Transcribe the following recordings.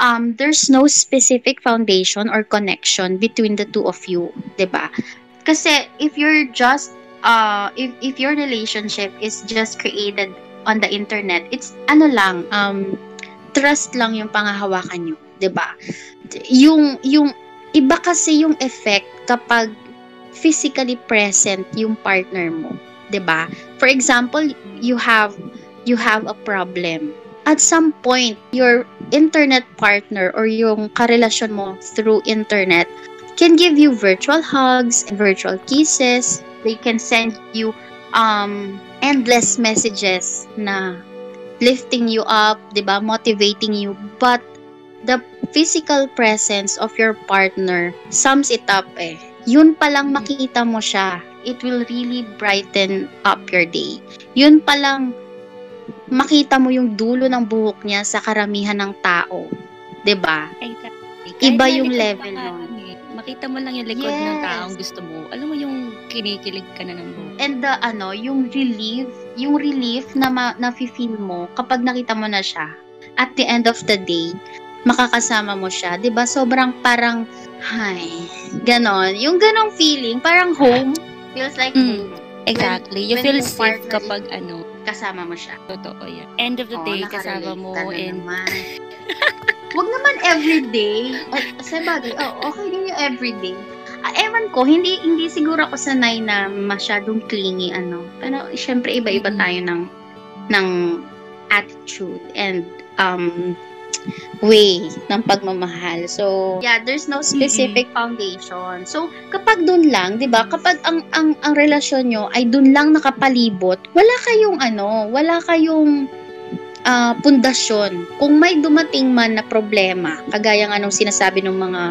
um, there's no specific foundation or connection between the two of you, 'di ba? Kasi if you're just uh if if your relationship is just created on the internet, it's ano lang um trust lang yung pangahawakan nyo, 'di ba? Yung yung iba kasi yung effect kapag physically present yung partner mo, 'di ba? For example, you have you have a problem at some point, your internet partner or yung karelasyon mo through internet can give you virtual hugs and virtual kisses. They can send you um, endless messages na lifting you up, 'di ba, motivating you. But the physical presence of your partner sums it up eh. Yun pa lang makita mo siya, it will really brighten up your day. Yun pa lang makita mo yung dulo ng buhok niya sa karamihan ng tao. 'Di ba? Iba yung level nun. eh, Makita mo lang yung likod ng Yes. taong gusto mo. Alam mo yung kinikilig ka na ng buhok. And the ano, yung relief, yung relief na ma- na-feel mo kapag nakita mo na siya. At the end of the day, makakasama mo siya, 'di ba? Sobrang parang hi, ganon. Yung ganong feeling, parang home. Feels like Mm. home. Exactly. You when feel safe kapag ano, Kasama mo siya. totoo yan. End of the Oo, day, kasama mo ka na and naman. Wag naman everyday. Sa bagay, oh, okay din yung everyday. Ah, ewan ko, hindi hindi siguro ako sanay na masyadong clingy ano. Pero syempre iba-iba tayo ng ng attitude and um way ng pagmamahal. So, yeah, there's no specific foundation. So, kapag dun lang, 'di ba? Kapag ang ang ang relasyon nyo ay dun lang nakapalibot, wala kayong ano, wala kayong ah, pundasyon. Kung may dumating man na problema, kagaya nga nung sinasabi ng mga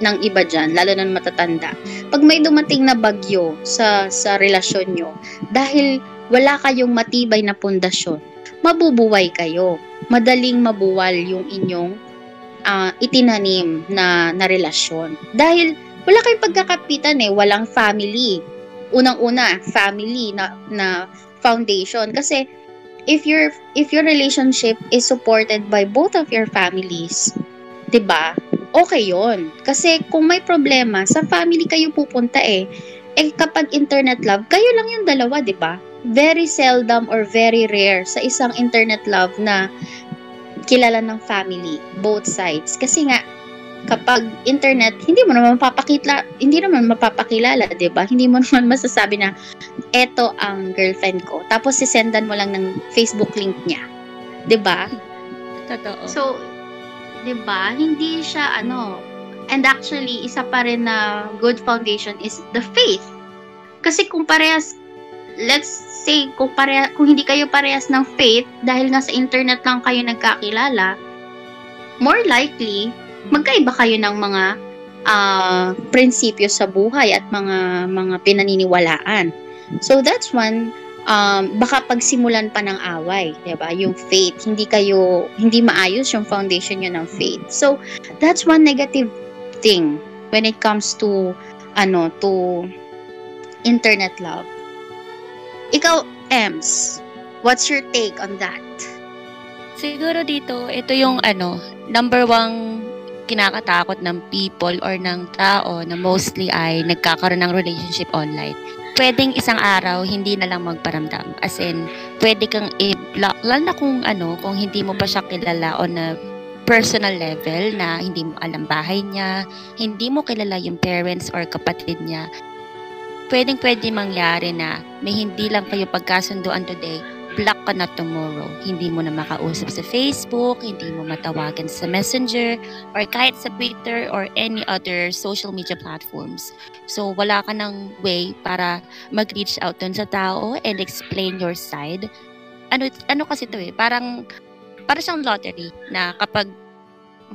ng iba dyan, lalo na ng matatanda, pag may dumating na bagyo sa sa relasyon nyo, dahil wala kayong matibay na pundasyon, mabubuway kayo. Madaling mabuwal yung inyong ah, itinanim na, na relasyon. Dahil wala kayong pagkakapitan eh, walang family. Unang-una, family na, na foundation. Kasi if your if your relationship is supported by both of your families, 'di ba? Okay 'yon. Kasi kung may problema, sa family kayo pupunta eh. Eh kapag internet love, kayo lang yung dalawa, 'di ba? Very seldom or very rare sa isang internet love na kilala ng family, both sides. Kasi nga kapag internet, hindi mo naman mapapakita, hindi naman mapapakilala, 'di ba? Hindi mo naman masasabi na eto ang girlfriend ko. Tapos sisendan mo lang ng Facebook link niya. 'Di ba? totoo. So, 'di ba? Hindi siya ano. And actually, isa pa rin na good foundation is the faith. Kasi kung parehas let's say kung pareha, kung hindi kayo parehas ng faith dahil nga sa internet lang kayo nagkakilala, more likely magkaiba kayo ng mga ah, prinsipyo sa buhay at mga mga pinaniniwalaan. So that's one um, baka pagsimulan pa ng away, 'di ba? Yung faith, hindi kayo hindi maayos yung foundation niyo ng faith. So that's one negative thing when it comes to ano to internet love. Ikaw, Ems, what's your take on that? Siguro dito, ito yung ano, number one kinakatakot ng people or ng tao na mostly ay nagkakaroon ng relationship online. Pwedeng isang araw, hindi na lang magparamdam. As in, pwede kang i-block. Lalo na kung ano, kung hindi mo pa siya kilala on a personal level na hindi mo alam bahay niya, hindi mo kilala yung parents or kapatid niya, pwedeng pwede mangyari na may hindi lang kayo pagkasunduan today, block ka na tomorrow. Hindi mo na makausap sa Facebook, hindi mo matawagan sa Messenger, or kahit sa Twitter or any other social media platforms. So, wala ka ng way para mag-reach out dun sa tao and explain your side. Ano, ano kasi to eh, parang, para siyang lottery na kapag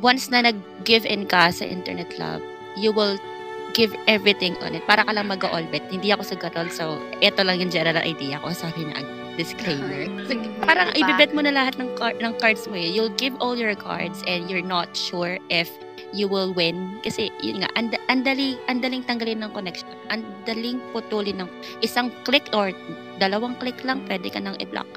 once na nag-give in ka sa internet love, you will give everything on it. Para ka lang mag-all bet. Hindi ako sa garol, so ito lang yung general idea ko. Sorry na, disclaimer. Sige, Parang diba? ibibet mo na lahat ng, card, ng cards mo eh. You'll give all your cards and you're not sure if you will win. Kasi, yun nga, and, andali, andaling tanggalin ng connection. Andaling putulin ng isang click or dalawang click lang, pwede ka nang i-block.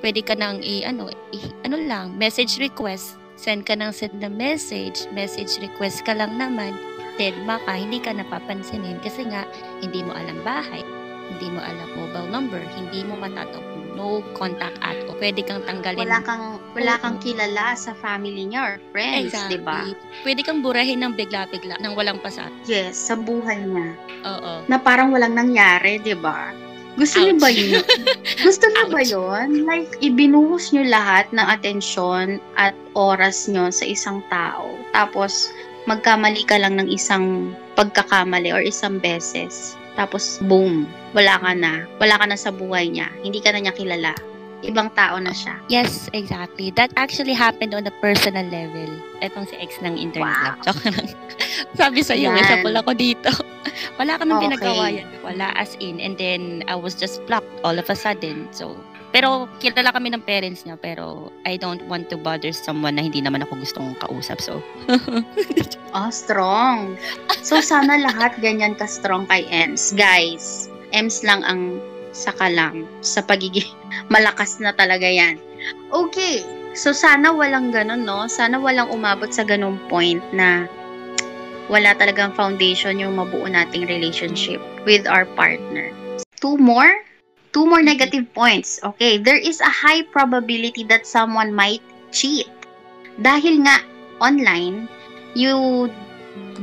Pwede ka nang i, ano, i, ano lang, message request, send ka ng send na message, message request ka lang naman, dead ma ka, hindi ka napapansinin kasi nga, hindi mo alam bahay, hindi mo alam mobile number, hindi mo matatawag no contact at all. Pwede kang tanggalin. Wala kang, wala kang kilala sa family niya or friends, Exactly. di ba? Pwede kang burahin ng bigla-bigla nang walang pasat. Yes, sa buhay niya. Oo. Na parang walang nangyari, di ba? Gusto niyo Ouch. ba yun? Gusto niyo ba yun? Like, ibinuhos niyo lahat ng atensyon at oras niyo sa isang tao. Tapos, magkamali ka lang ng isang pagkakamali or isang beses. Tapos, boom, wala ka na. Wala ka na sa buhay niya. Hindi ka na niya kilala. Ibang tao na siya. Yes, exactly. That actually happened on a personal level. Etong si ex ng internet Wow. lang. Joke lang. Sabi sa iyo, isa pala ko dito. Wala ka nang Okay. pinagawa yan. Wala as in. And then, I was just blocked all of a sudden. So, pero kilala kami ng parents niya. Pero, I don't want to bother someone na hindi naman ako gustong kausap. So, Oh, strong. So, sana lahat ganyan ka-strong kay Ems. Guys, Ems lang ang saka lang sa pagiging malakas na talaga yan. Okay. So, sana walang ganun, no? Sana walang umabot sa ganung point na wala talagang foundation yung mabuo nating relationship with our partner. Two more? Two more negative points. Okay. There is a high probability that someone might cheat. Dahil nga, online, you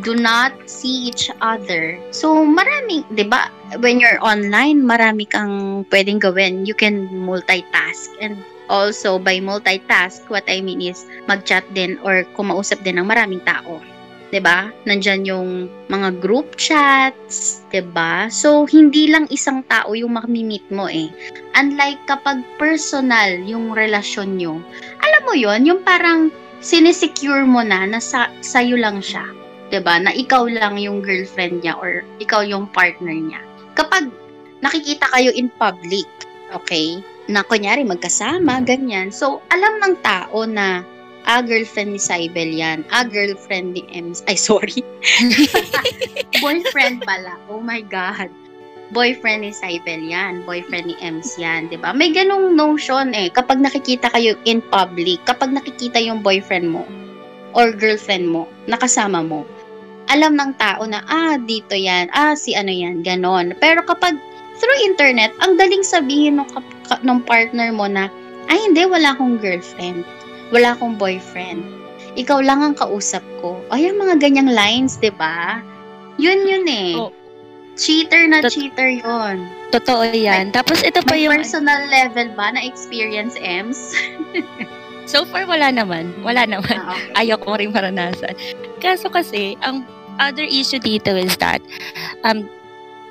do not see each other. So, marami, 'di ba? When you're online, marami kang pwedeng gawin. You can multitask and also by multitask, what I mean is mag-chat din or kumausap din ng maraming tao. 'Di ba? Nandiyan yung mga group chats, 'di ba? So, hindi lang isang tao yung makimi-meet mo eh. Unlike kapag personal yung relasyon nyo, alam mo yon yung parang sinesecure mo na na sa, sa'yo lang siya. 'di ba Na ikaw lang yung girlfriend niya or ikaw yung partner niya. Kapag nakikita kayo in public, okay? Na kunyari magkasama, ganyan. So, alam ng tao na ah, girlfriend ni Cybel yan. Ah, girlfriend ni Ems. Ay, sorry. Boyfriend pala. Oh my God. Boyfriend ni Cybel yan. Boyfriend ni Ems yan. 'di ba May ganong notion eh. Kapag nakikita kayo in public, kapag nakikita yung boyfriend mo or girlfriend mo, nakasama mo, alam ng tao na, ah, dito yan, ah, si ano yan, ganon. Pero kapag through internet, ang daling sabihin ng, ng partner mo na, ay hindi, wala akong girlfriend, wala akong boyfriend, ikaw lang ang kausap ko. Ay, ang mga ganyang lines, 'di ba Yun yun eh. Oh. Cheater na Tot- cheater yon. totoo yan. Tapos, ito pa May yung... personal level ba na experience, Ems? So far, wala naman. Wala naman. Ah, okay. ayaw ko rin maranasan. Kaso kasi, ang other issue dito is that, um,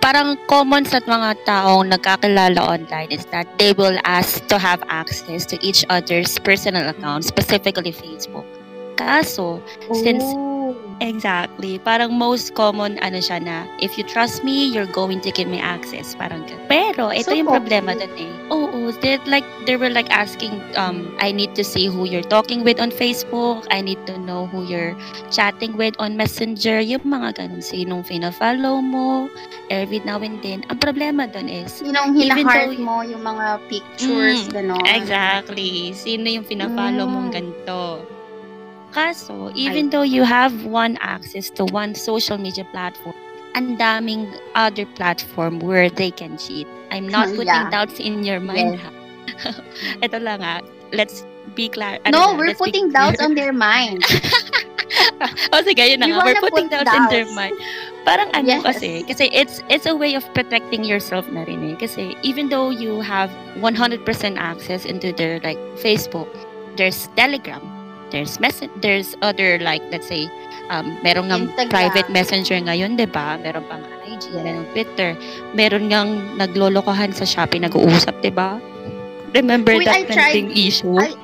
parang common sa mga taong nagkakilala online is that they will ask to have access to each other's personal accounts, specifically Facebook. Kaso, since Oh. Exactly. Parang most common ano siya na, if you trust me, you're going to give me access. Parang ganun. Pero, ito So, yung problema okay. dun eh. Oo, they like, they were like asking, um, I need to see who you're talking with on Facebook. I need to know who you're chatting with on Messenger. Yung mga ganun. Sinong fina-follow mo. Every now and then. Ang problema dun is, Sinong hina-heart though- mo, yung mga pictures, Mm, ganon. Exactly. Sino yung pina-follow mong Mm. ganito? Kaso, even though you have one access to one social media platform, ang daming other platform where they can cheat. I'm not putting yeah. doubts in your mind. ha. Ito lang ha. Let's be clear. ano No, na, we're putting doubts on their mind. oh, sige, yun na nga. We're putting put doubts in their mind. Parang ano Yes. kasi, kasi it's it's a way of protecting yourself na rin eh. Kasi even though you have 100% access into their like Facebook, there's Telegram, there's message, there's other like let's say um meron ng private messenger ngayon, 'di ba? Meron pang IG, meron Twitter, meron ngang naglolokohan sa Shopee nag-uusap, 'di ba? Remember Uy, that I tried- trending issue? I-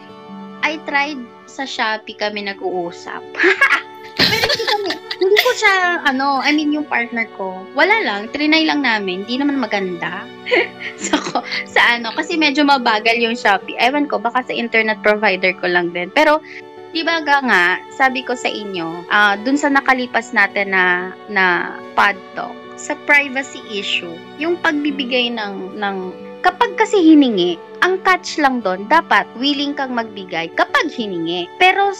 I tried sa Shopee kami nag-uusap. Pero hindi kami, hindi ko siya, ano, I mean yung partner ko, wala lang, trinay lang namin, hindi naman maganda. so, ko- sa ano, kasi medyo mabagal yung Shopee. Ewan ko, baka sa internet provider ko lang din. Pero, di ba ga nga, sabi ko sa inyo, ah dun sa nakalipas natin na, na pod talk, sa privacy issue, yung pagbibigay ng, ng kapag kasi hiningi, ang catch lang doon, dapat willing kang magbigay kapag hiningi. Pero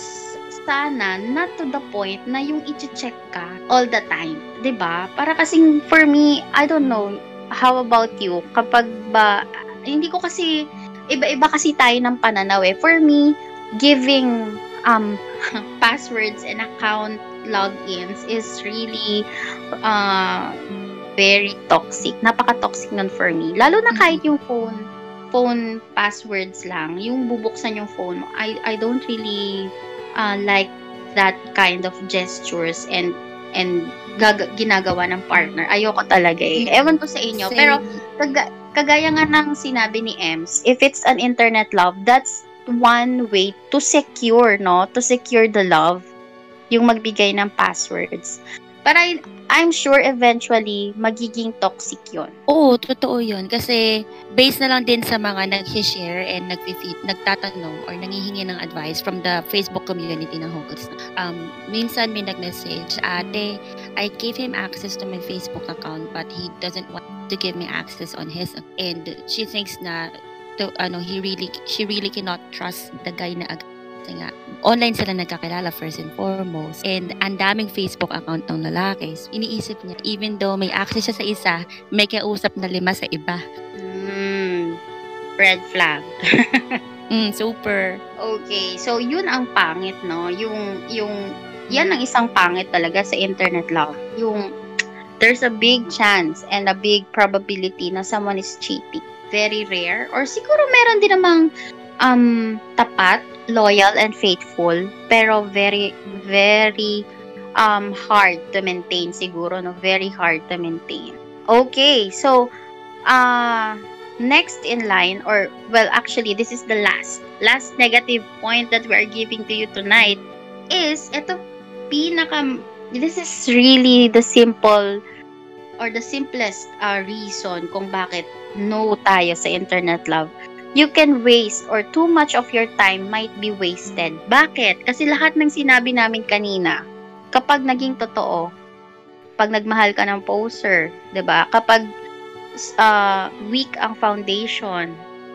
sana not to the point na yung i-check ka all the time. 'di ba Para kasing for me, I don't know, how about you? Kapag ba, hindi ko kasi, iba-iba kasi tayo ng pananaw eh. For me, giving um, passwords and account logins is really uh, very toxic. Napaka-toxic nun for me. Lalo na kahit yung phone phone passwords lang, yung bubuksan yung phone mo, I, I don't really uh, like that kind of gestures and and gag- ginagawa ng partner. Ayoko talaga eh. Ewan ko sa inyo. Same. Pero kag- kagaya nga ng sinabi ni Ems, if it's an internet love, that's one way to secure, no? To secure the love. Yung magbigay ng passwords. But I, I'm sure eventually magiging toxic yon. Oo, totoo yon Kasi based na lang din sa mga nag-share and nag-feed, nagtatanong or nangihingi ng advice from the Facebook community ng Hogels. Um, minsan may nag-message, ate, I gave him access to my Facebook account but he doesn't want to give me access on his and she thinks na to, ano, he really, she really cannot trust the guy na agad kasi nga, online sila nagkakilala first and foremost. And ang daming Facebook account ng lalaki. So, iniisip niya, even though may access siya sa isa, may kausap na lima sa iba. Mm, red flag. mm, super. Okay, so yun ang pangit, no? Yung, yung, yan ang isang pangit talaga sa internet love. Yung, there's a big chance and a big probability na someone is cheating. Very rare. Or siguro meron din namang um, tapat loyal and faithful, pero very, very um, hard to maintain siguro, no? Very hard to maintain. Okay, so, uh, next in line, or, well, actually, this is the last, last negative point that we are giving to you tonight is, ito, pinaka, this is really the simple or the simplest uh, reason kung bakit no tayo sa internet love you can waste or too much of your time might be wasted. Bakit? Kasi lahat ng sinabi namin kanina, kapag naging totoo, pag nagmahal ka ng poser, 'di ba? Kapag uh, weak ang foundation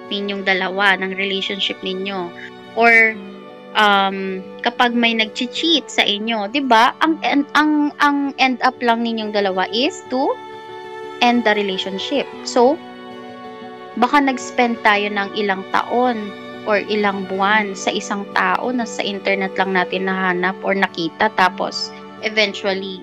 ninyong dalawa ng relationship ninyo or um, kapag may nag-cheat sa inyo, 'di ba? Ang, ang ang ang end up lang ninyong dalawa is to end the relationship. So, baka nag-spend tayo ng ilang taon or ilang buwan sa isang tao na sa internet lang natin nahanap or nakita tapos eventually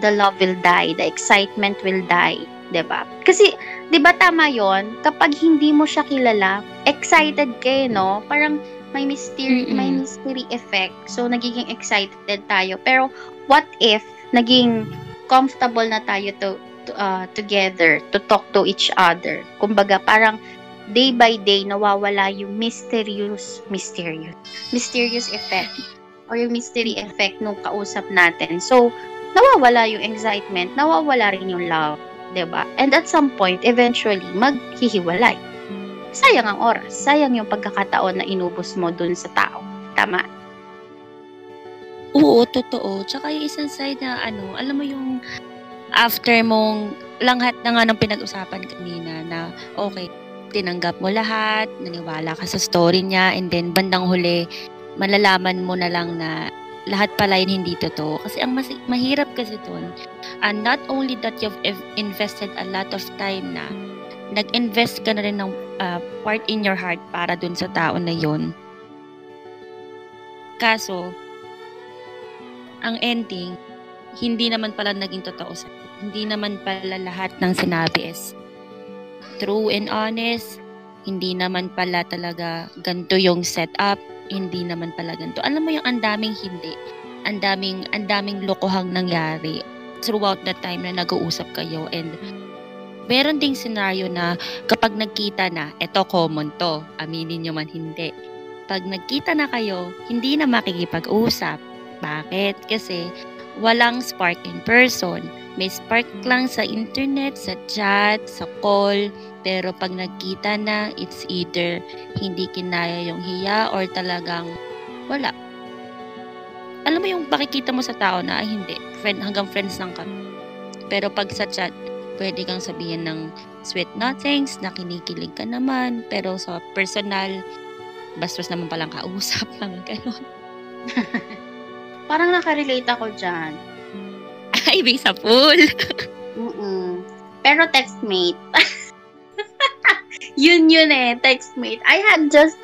the love will die, the excitement will die, 'di ba? Kasi 'di ba tama 'yon? Kapag hindi mo siya kilala, excited ka, no? Parang may mystery, Mm-mm. may mystery effect. So nagiging excited tayo. Pero what if naging comfortable na tayo to uh, together to talk to each other. Kumbaga, parang day by day nawawala yung mysterious, mysterious, mysterious effect or yung mystery effect nung kausap natin. So, nawawala yung excitement, nawawala rin yung love, ba? And at some point, eventually, maghihiwalay. Sayang ang oras, sayang yung pagkakataon na inubos mo dun sa tao. Tama? Oo, totoo. Tsaka yung isang side na ano, alam mo yung after mong langhat na nga ng pinag-usapan kanina na okay, tinanggap mo lahat, naniwala ka sa story niya, and then bandang huli, malalaman mo na lang na lahat pala yun hindi totoo. Kasi ang mas, mahirap kasi dun, and not only that you've invested a lot of time na, nag-invest ka na rin ng uh, part in your heart para dun sa tao na yon Kaso, ang ending, hindi naman pala naging totoo sa hindi naman pala lahat ng sinabi is true and honest. Hindi naman pala talaga ganito yung setup. Hindi naman pala ganito. Alam mo yung andaming hindi. Andaming, andaming lokohang nangyari throughout the time na nag-uusap kayo and meron ding scenario na kapag nagkita na, eto common to, aminin nyo man hindi. Pag nagkita na kayo, hindi na makikipag-usap. Bakit? Kasi walang spark in person may spark lang sa internet, sa chat, sa call, pero pag nagkita na, it's either hindi kinaya yung hiya or talagang wala. Alam mo yung pakikita mo sa tao na ay hindi, friend, hanggang friends lang kami. Pero pag sa chat, pwede kang sabihin ng sweet nothings, na kinikilig ka naman, pero sa personal, bastos naman palang kausap, mga ganon. Parang nakarelate ako dyan. Ibig sa pool. Mm-mm. Pero textmate. yun yun eh, textmate. I had just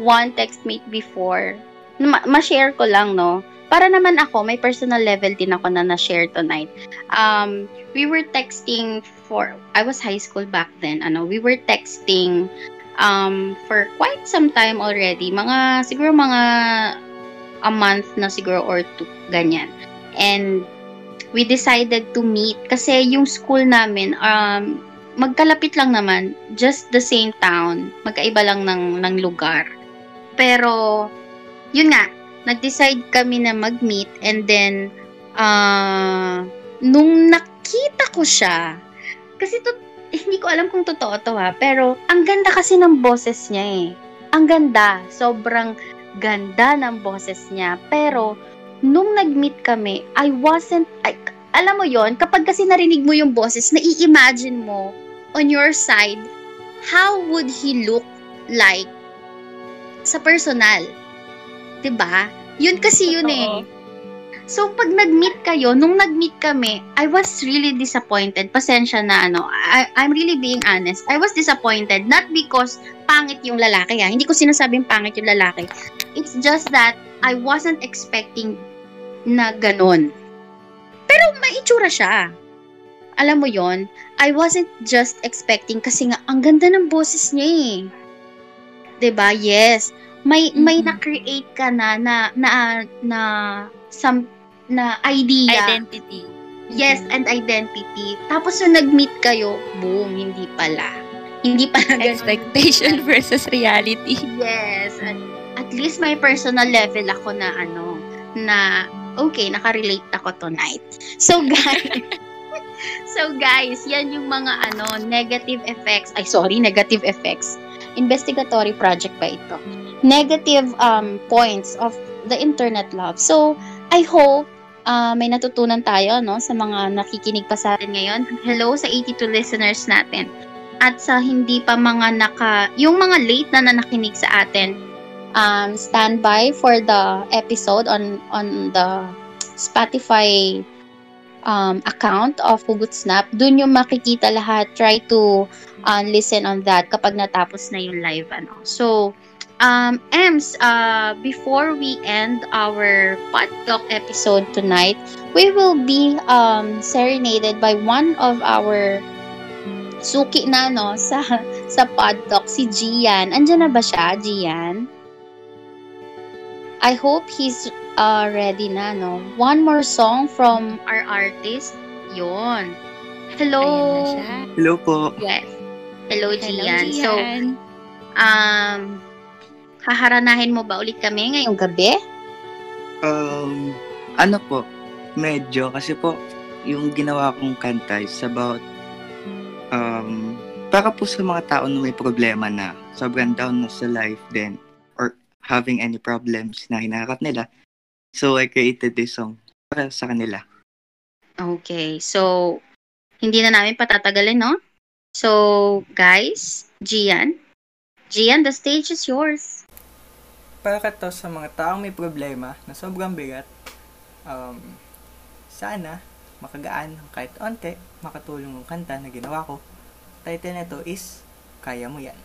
one textmate before. Ma- ma-share ko lang, no? Para naman ako, may personal level din ako na na-share tonight. Um, we were texting for, I was high school back then, ano, we were texting um, for quite some time already. Mga, siguro mga a month na siguro or two, ganyan. And we decided to meet kasi yung school namin, um, magkalapit lang naman, just the same town, magkaiba lang ng, ng lugar. Pero, yun nga, nag-decide kami na mag-meet and then, uh, nung nakita ko siya, kasi to, hindi ko alam kung totoo to ha, pero ang ganda kasi ng boses niya eh. Ang ganda, sobrang ganda ng boses niya. Pero, nung nag-meet kami, I wasn't, I, alam mo yon kapag kasi narinig mo yung boses, nai-imagine mo on your side, how would he look like sa personal? ba? Yun kasi yun eh. So, pag nag-meet kayo, nung nag-meet kami, I was really disappointed. Pasensya na, ano. I, I'm really being honest. I was disappointed. Not because pangit yung lalaki, ha. Hindi ko sinasabing pangit yung lalaki. It's just that I wasn't expecting na ganon. Pero may itsura siya. Alam mo yon I wasn't just expecting kasi nga, ang ganda ng boses niya eh. ba diba? Yes. May, mm-hmm. may na-create ka na, na, na, na, some na idea. Identity. Yes, mm-hmm. and identity. Tapos yung nag-meet kayo, boom, hindi pala. Hindi pala. Expectation versus reality. Yes. At, at least may personal level ako na ano, na okay, nakarelate ako tonight. So guys, so guys, yan yung mga ano, negative effects. Ay, sorry, negative effects. Investigatory project pa ito. Negative um, points of the internet love. So, I hope uh, may natutunan tayo no sa mga nakikinig pa sa atin ngayon. Hello sa 82 listeners natin. At sa hindi pa mga naka yung mga late na, na nakinig sa atin, um, stand by for the episode on on the Spotify um, account of Hugot Snap. Doon yung makikita lahat. Try to uh, listen on that kapag natapos na yung live. Ano. So, Um, Ems, uh, before we end our podcast episode tonight, we will be um, serenaded by one of our suki na no sa sa podtalk si Gian. Andiyan na ba siya, Gian? I hope he's uh, ready na no. One more song from our artist. Yon. Hello. Hello po. Yes. Hello, Gian. Hello, Gian. So, um, Haharanahin mo ba ulit kami ngayong gabi? Um, ano po, medyo kasi po yung ginawa kong kanta is about um, para po sa mga tao na may problema na sobrang down na sa life then or having any problems na hinaharap nila. So I created this song para sa kanila. Okay, so hindi na namin patatagalin, no? So, guys, Gian, Gian, the stage is yours para to sa mga taong may problema na sobrang bigat, um, sana makagaan kahit onte, makatulong ng kanta na ginawa ko. Title nito is Kaya Mo Yan.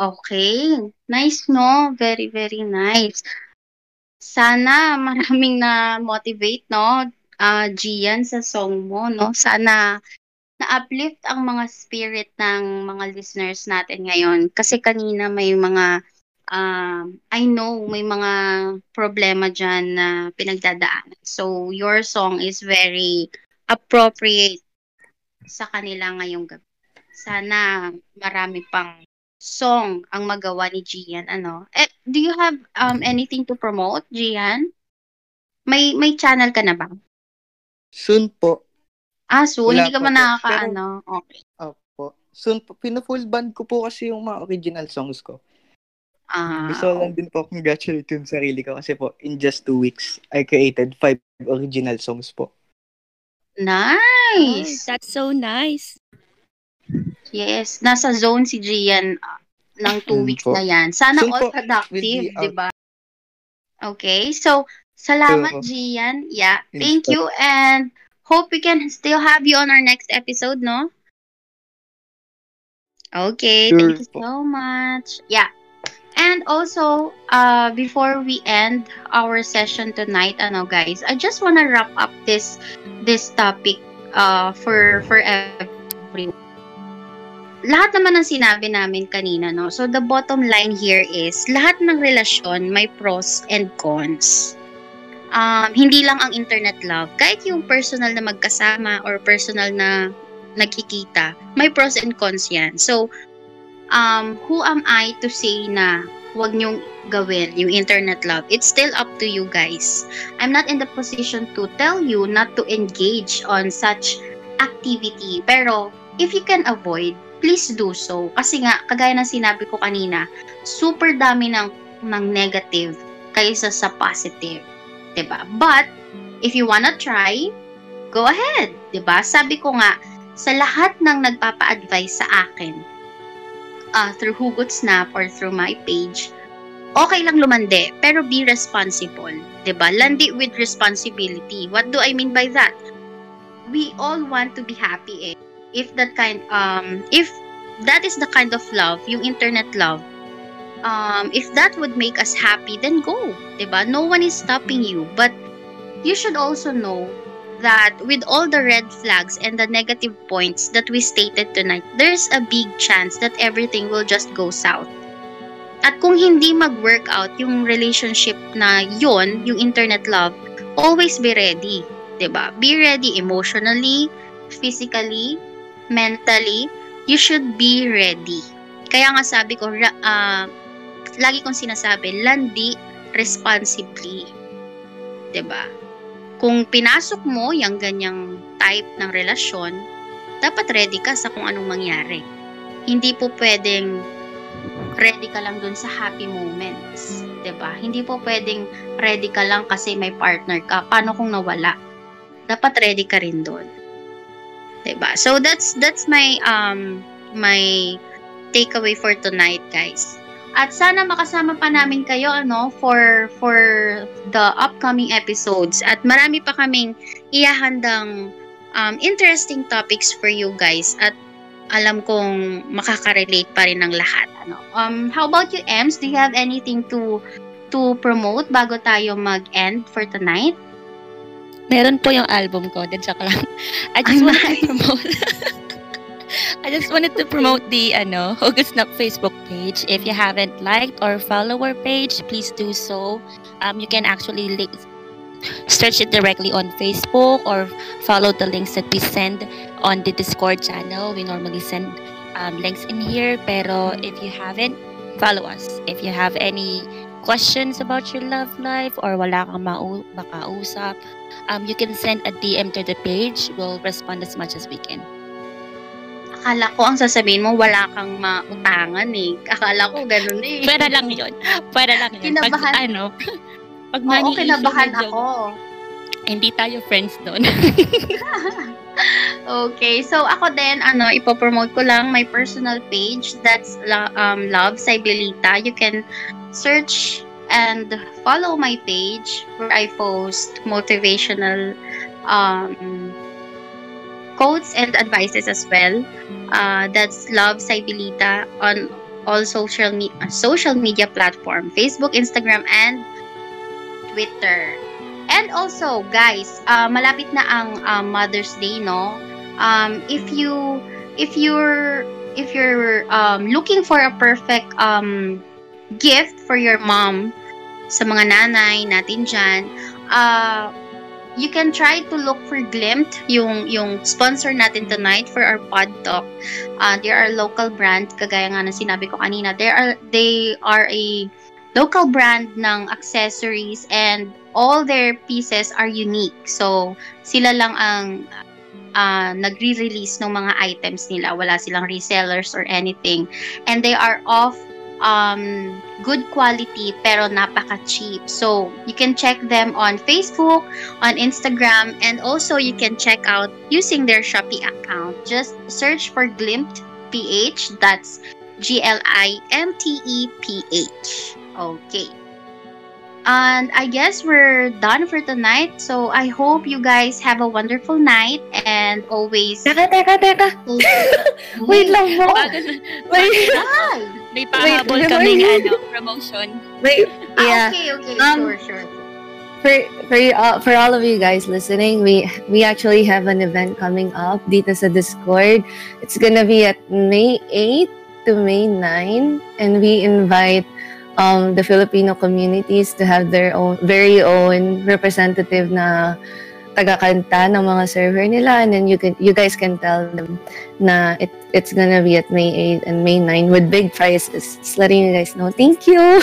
Okay. Nice, no? Very, very nice. Sana maraming na-motivate, no? Ah, Gian, sa song mo, no? Sana na-uplift ang mga spirit ng mga listeners natin ngayon. Kasi kanina may mga, ah, I know, may mga problema dyan na pinagdadaanan. So, your song is very appropriate sa kanila ngayong gabi. Sana marami pang song ang magawa ni Gian ano eh do you have um anything to promote Gian may may channel ka na ba Soon po. ah so Wala hindi ka man po. nakakaano okay Opo. Soon po. Pina-full band ko po kasi yung mga original songs ko. ah Gusto lang din po congratulate yung sarili ko kasi po in just two weeks, I created five original songs po. nice That's so nice. Yes nasa zone si Gian ah, ng two weeks po. na yan sana Soon all po, productive di ba okay so salamat Oo. Gian yeah thank you and hope we can still have you on our next episode no Okay, thank you Sure so much. Yeah. And also, uh, before we end our session tonight, ano guys, I just wanna wrap up this this topic uh, for for everyone. Lahat naman ng sinabi namin kanina, no? So the bottom line here is, lahat ng relasyon may pros and cons. Um, hindi lang ang internet love, kahit yung personal na magkasama or personal na nagkikita, may pros and cons yan. So, um, who am I to say na wag niyong gawin yung internet love? It's still up to you guys. I'm not in the position to tell you not to engage on such activity. Pero, if you can avoid, please do so. Kasi nga, kagaya ng sinabi ko kanina, super dami ng, ng negative kaysa sa positive. ba? But, if you wanna try, go ahead. ba? Sabi ko nga, sa lahat ng nagpapa-advise sa akin, uh, through Hugot Snap or through my page, okay lang lumande, pero be responsible. ba? Landi with responsibility. What do I mean by that? We all want to be happy eh. If that kind, um, if that is the kind of love, yung internet love, um, if that would make us happy, then go. 'di ba? No one is stopping you. But you should also know that with all the red flags and the negative points that we stated tonight, there's a big chance that everything will just go south. At kung hindi mag-work out yung relationship na yon, yung internet love, always be ready. ba? Be ready emotionally, physically, mentally. You should be ready. Kaya nga sabi ko, ah, lagi kong sinasabi, landi responsibly. ba? kung pinasok mo yung ganyang type ng relasyon, dapat ready ka sa kung anong mangyari. Hindi po pwedeng ready ka lang dun sa happy moments. ba? Hindi po pwedeng ready ka lang kasi may partner ka. Paano kung nawala? Dapat ready ka rin doon. 'Di ba? So that's that's my um my takeaway for tonight, guys. At sana makasama pa namin kayo ano for for the upcoming episodes at marami pa kaming ihahandang um, interesting topics for you guys at alam kong makaka-relate pa rin ng lahat ano. Um how about you Ems? Do you have anything to to promote bago tayo mag-end for tonight? Meron po yung album ko. Then, joke lang. I just wanted to promote I just wanted to promote the ano, Hugot Snap Facebook page. If you haven't liked or follow our page, please do so. Um, you can actually link, search it directly on Facebook or follow the links that we send on the Discord channel. We normally send um, links in here. Pero if you haven't, follow us. If you have any questions about your love life or wala kang mau makausap, um, you can send a DM to the page. We'll respond as much as we can. Akala ko ang sasabihin mo wala kang mautangan eh. Akala ko ganun eh. Pwera lang yun. Pwera lang yun. Pag, Kinabahan. ano, pag Oo, kinabahan ako. Hindi tayo friends doon. Okay, so ako din, ano, ipopromote ko lang my personal page. That's um, Love Sibelita. You can search and follow my page where I post motivational um, quotes and advices as well. Uh, that's Love Sibelita on all social me- uh, social media platform, Facebook, Instagram, and Twitter. And also, guys, uh, malapit na ang um, Mother's Day, no? Um, if you if you're if you're um, looking for a perfect um, gift for your mom sa mga nanay natin dyan, uh, you can try to look for Glimt, yung yung sponsor natin tonight for our pod talk. Uh, they are a local brand, kagaya nga ng sinabi ko kanina. They are they are a local brand ng accessories and all their pieces are unique. So, sila lang ang uh, nagre-release ng mga items nila. Wala silang resellers or anything. And they are of um, good quality pero napaka-cheap. So, you can check them on Facebook, on Instagram, and also you can check out using their Shopee account. Just search for Glimt PH. That's G-L-I-M-T-E-P-H. Okay. And I guess we're done for tonight. So I hope you guys have a wonderful night and always. Teka, teka, teka. Wait lang mo. Bago, Wait. Hi. may pahabol Wait, kaming wait. ano, promotion. Wait. Ah, Yeah. okay, okay. Um, sure, sure. For for uh, for all of you guys listening, we we actually have an event coming up dito sa Discord. It's gonna be at May 8 to May 9 and we invite um, the Filipino communities to have their own very own representative na taga-kanta ng mga server nila and then you can you guys can tell them na it it's gonna be at May 8 and May 9 with big prizes. Just letting you guys know. Thank you.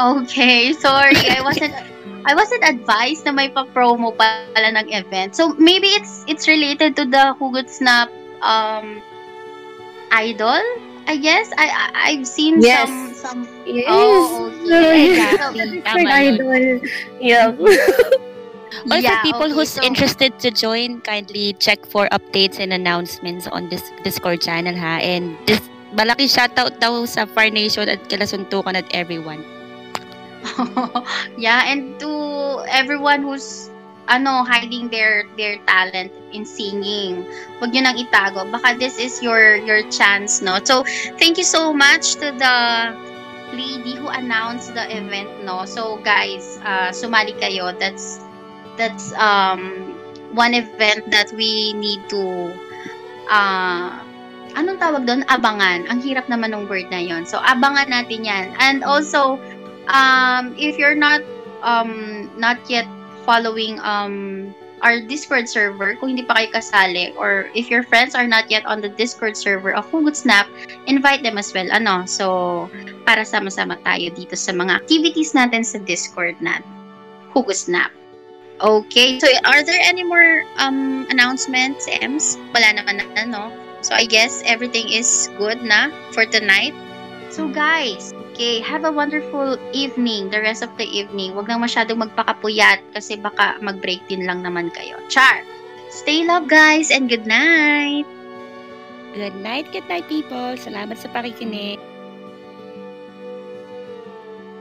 Okay, sorry. I wasn't I wasn't advised na may pa-promo pala ng event. So maybe it's it's related to the Hugot Snap um idol, I guess. I, I I've seen Yes. some some Yes. Oh, okay. Exactly. For Tama idol. Yeah. Or Yeah, for people okay, who's so- interested to join, kindly check for updates and announcements on this Discord channel ha. And this malaki shoutout daw sa Far Nation at kila Suntukan at everyone. yeah, and to everyone who's ano hiding their their talent in singing. Huwag niyo nang itago. Baka this is your your chance, no? So, thank you so much to the lady who announced the event, no? So, guys, uh, sumali kayo. That's that's um one event that we need to uh, anong tawag doon? Abangan. Ang hirap naman ng word na yon. So, abangan natin yan. And also, um, if you're not um, not yet following um, our Discord server, kung hindi pa kayo kasali, or if your friends are not yet on the Discord server of Hugot Snap, invite them as well. Ano? So, para sama-sama tayo dito sa mga activities natin sa Discord na Hugot Snap. Okay. So, are there any more um announcements, Ems? Wala naman na, no? So, I guess everything is good na for tonight. So, guys, okay, have a wonderful evening, the rest of the evening. Huwag nang masyadong magpakapuyat kasi baka mag-break din lang naman kayo. Char! Stay love, guys, and good night! Good night, good night people. Salamat sa pakikinig.